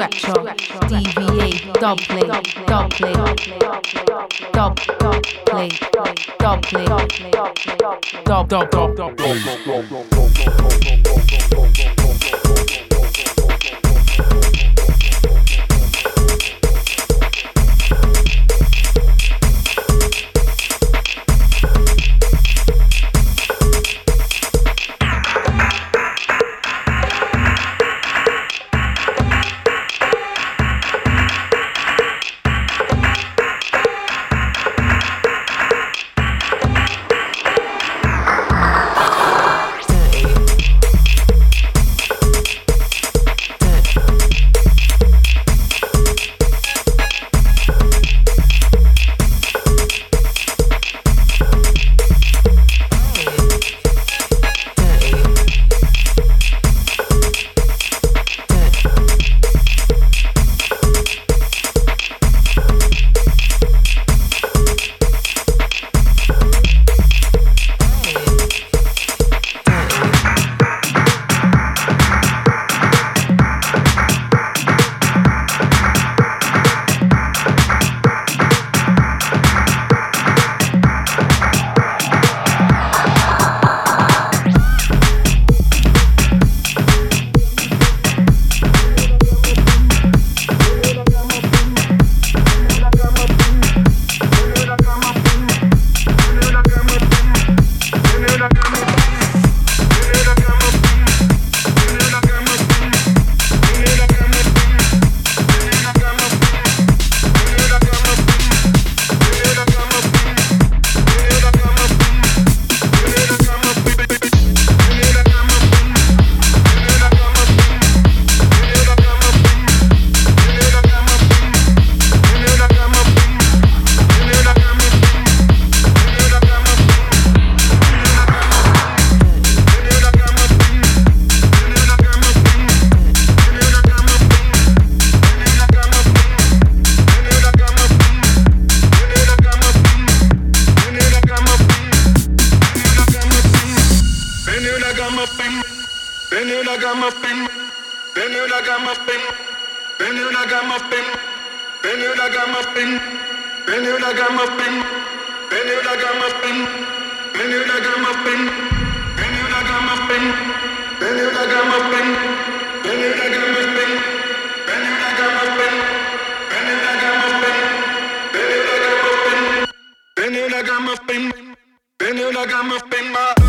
Scratcha, DVA, dub play, dub play, dub play, dub Been you like I'm a spin, my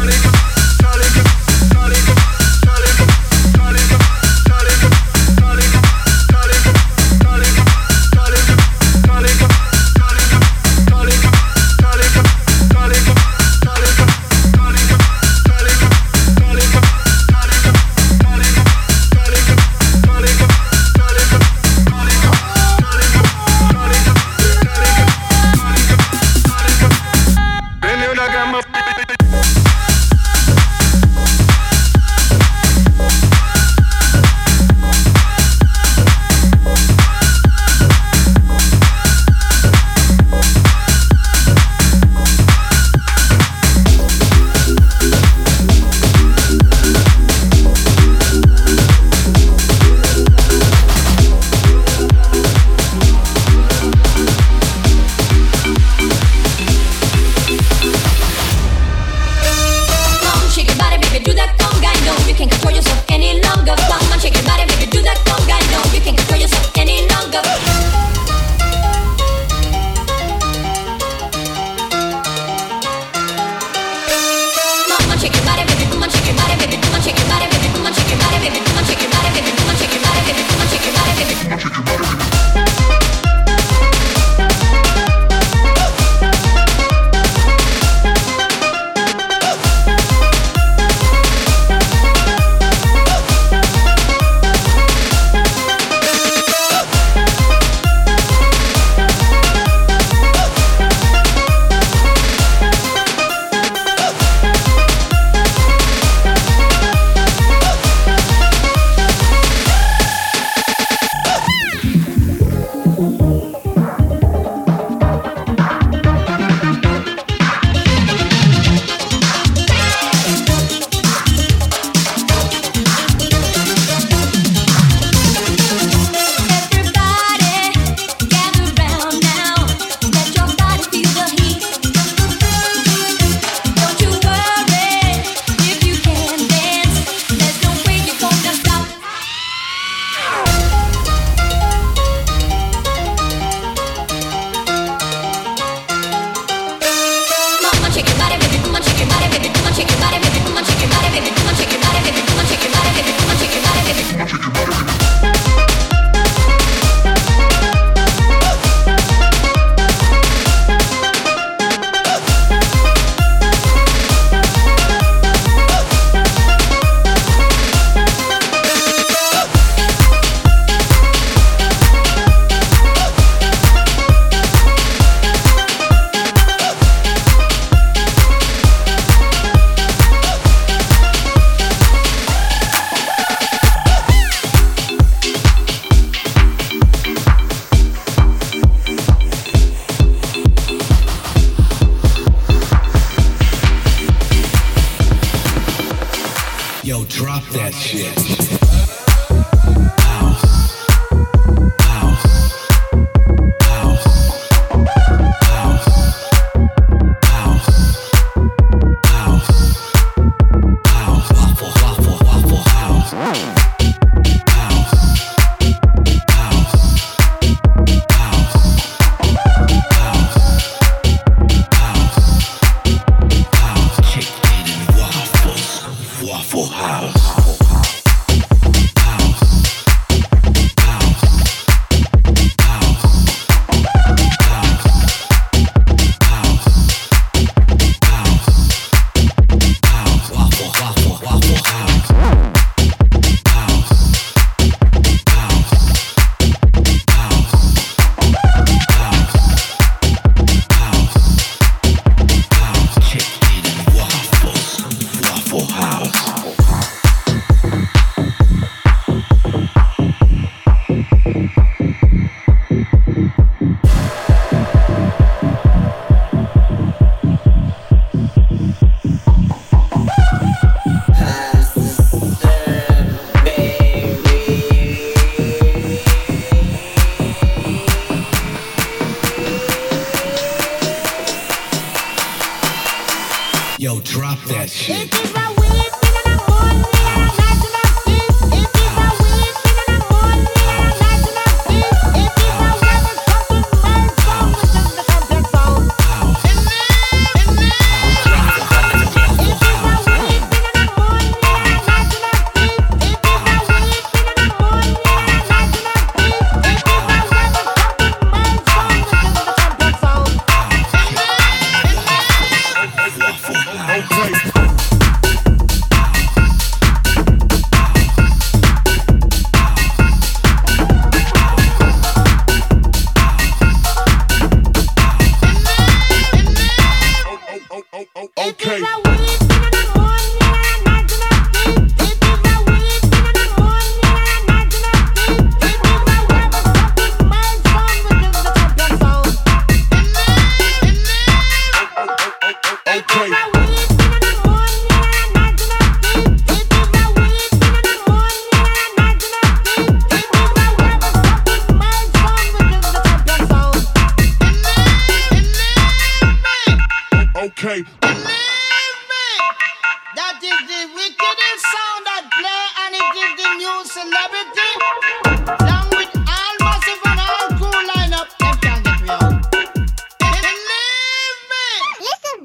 okay. Believe me, that is the wickedest sound that play and it is the new celebrity. Along with all cool lineup, them can't get me. Believe me. Listen.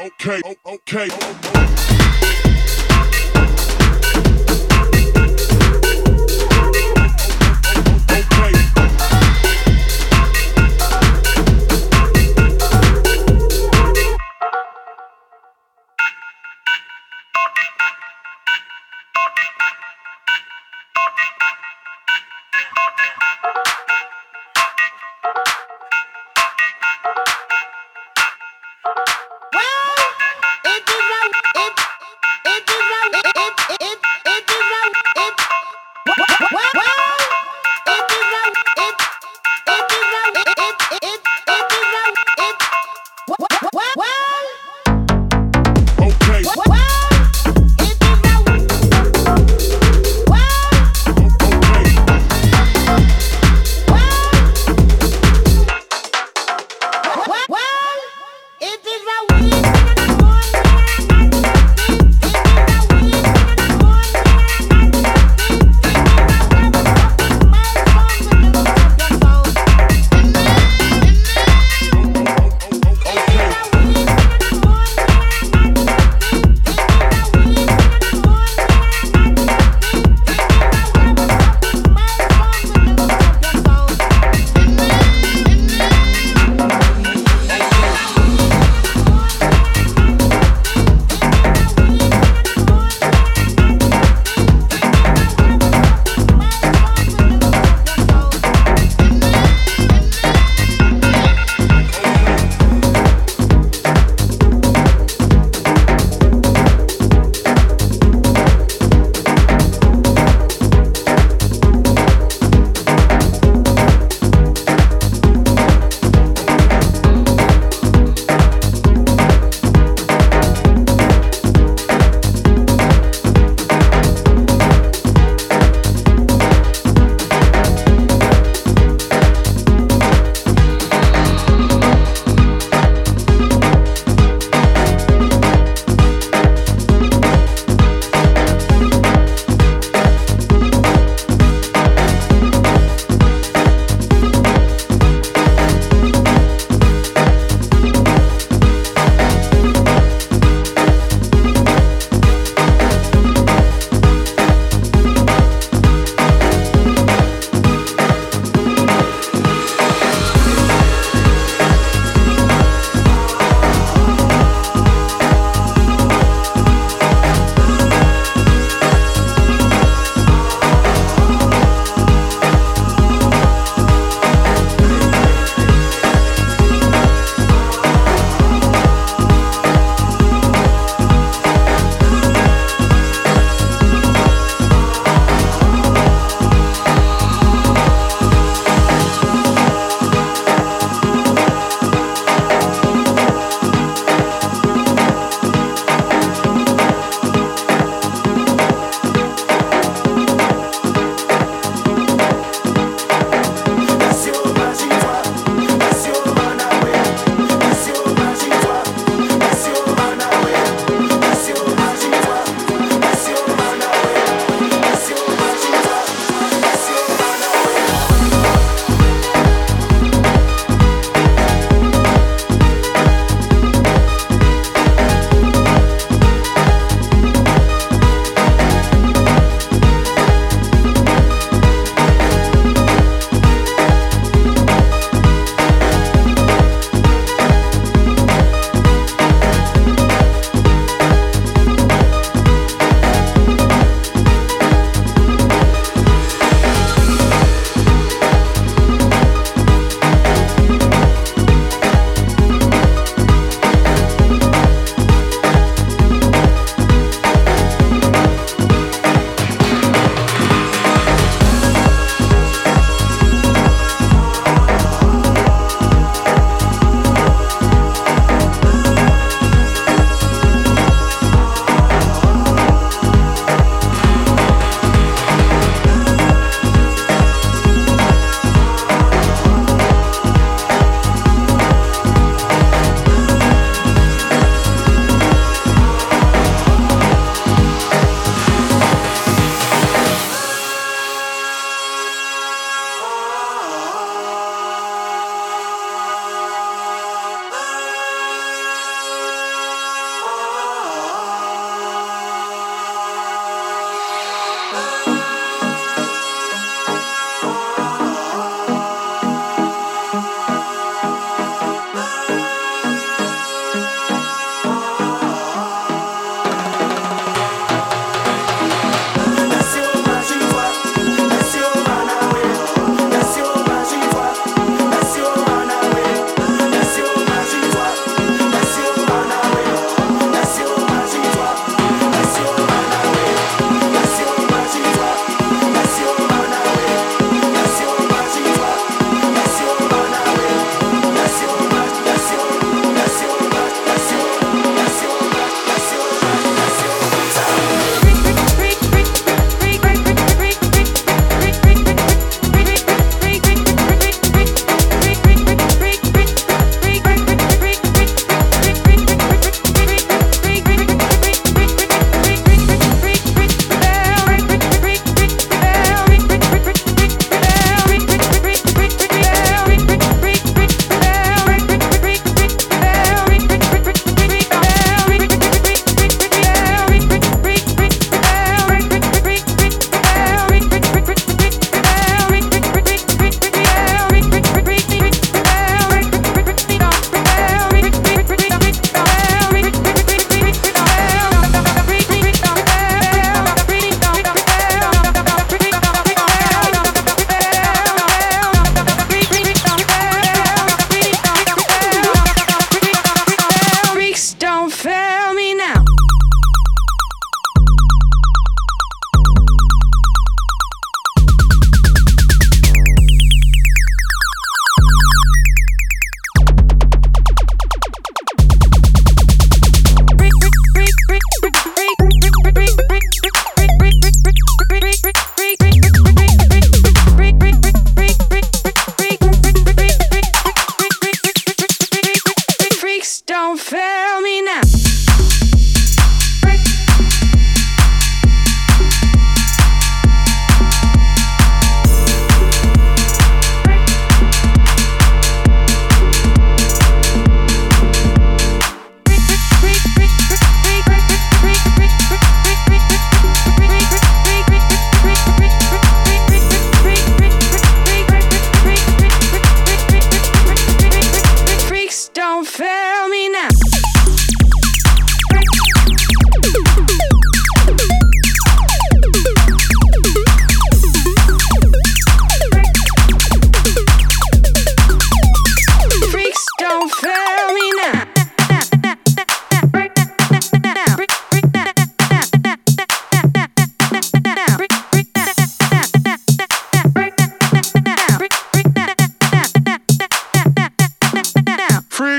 Okay, okay. okay.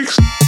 Thanks.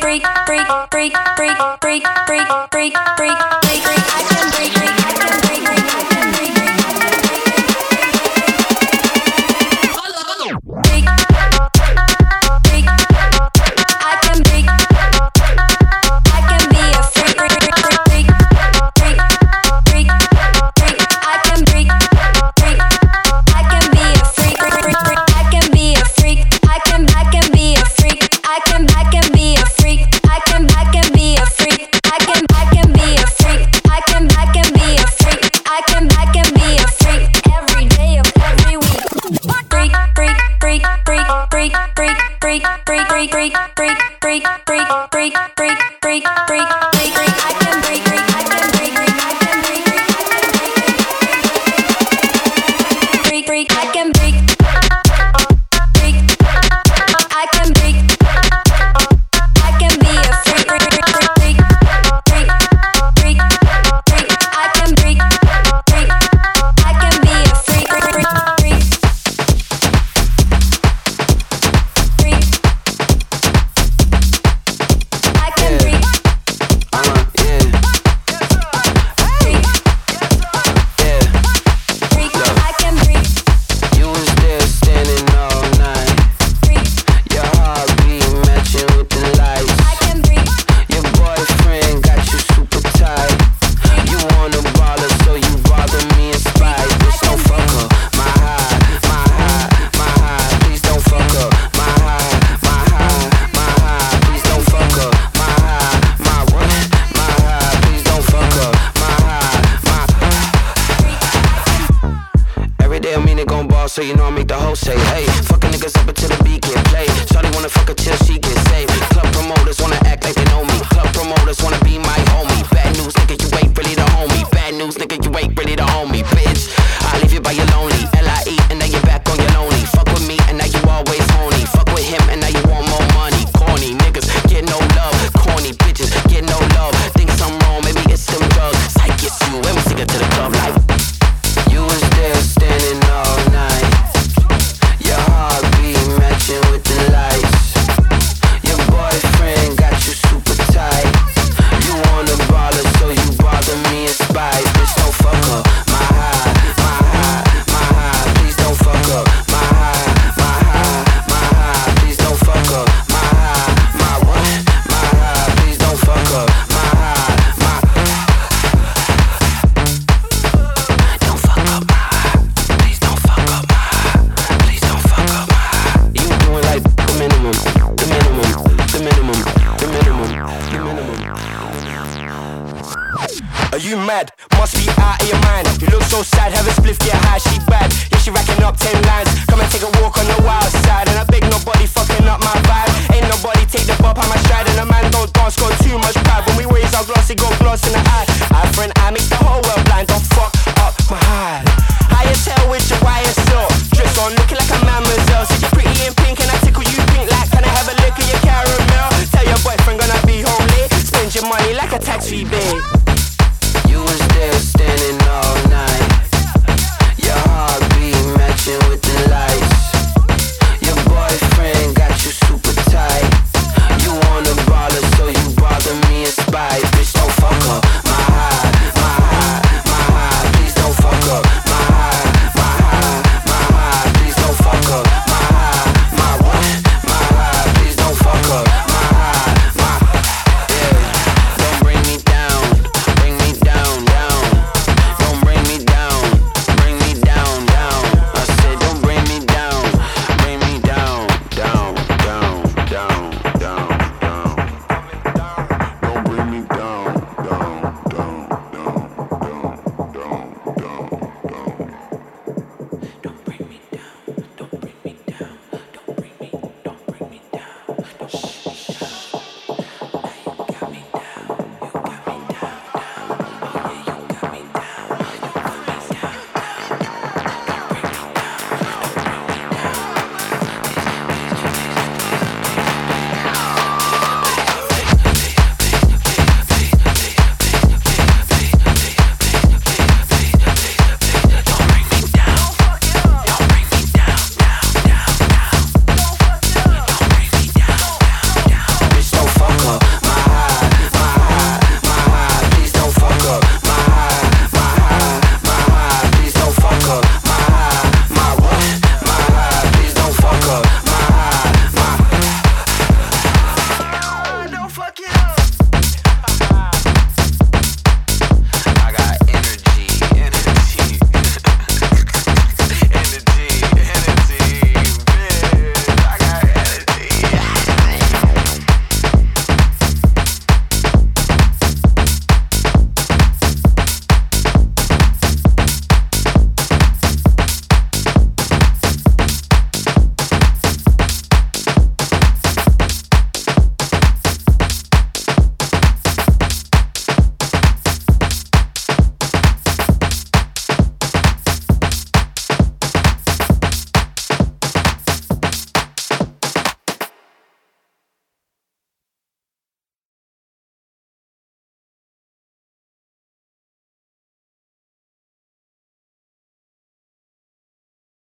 Freak, freak, freak, freak, freak, freak, freak, freak, freak. break break I can break break freak freak freak freak freak freak freak freak freak freak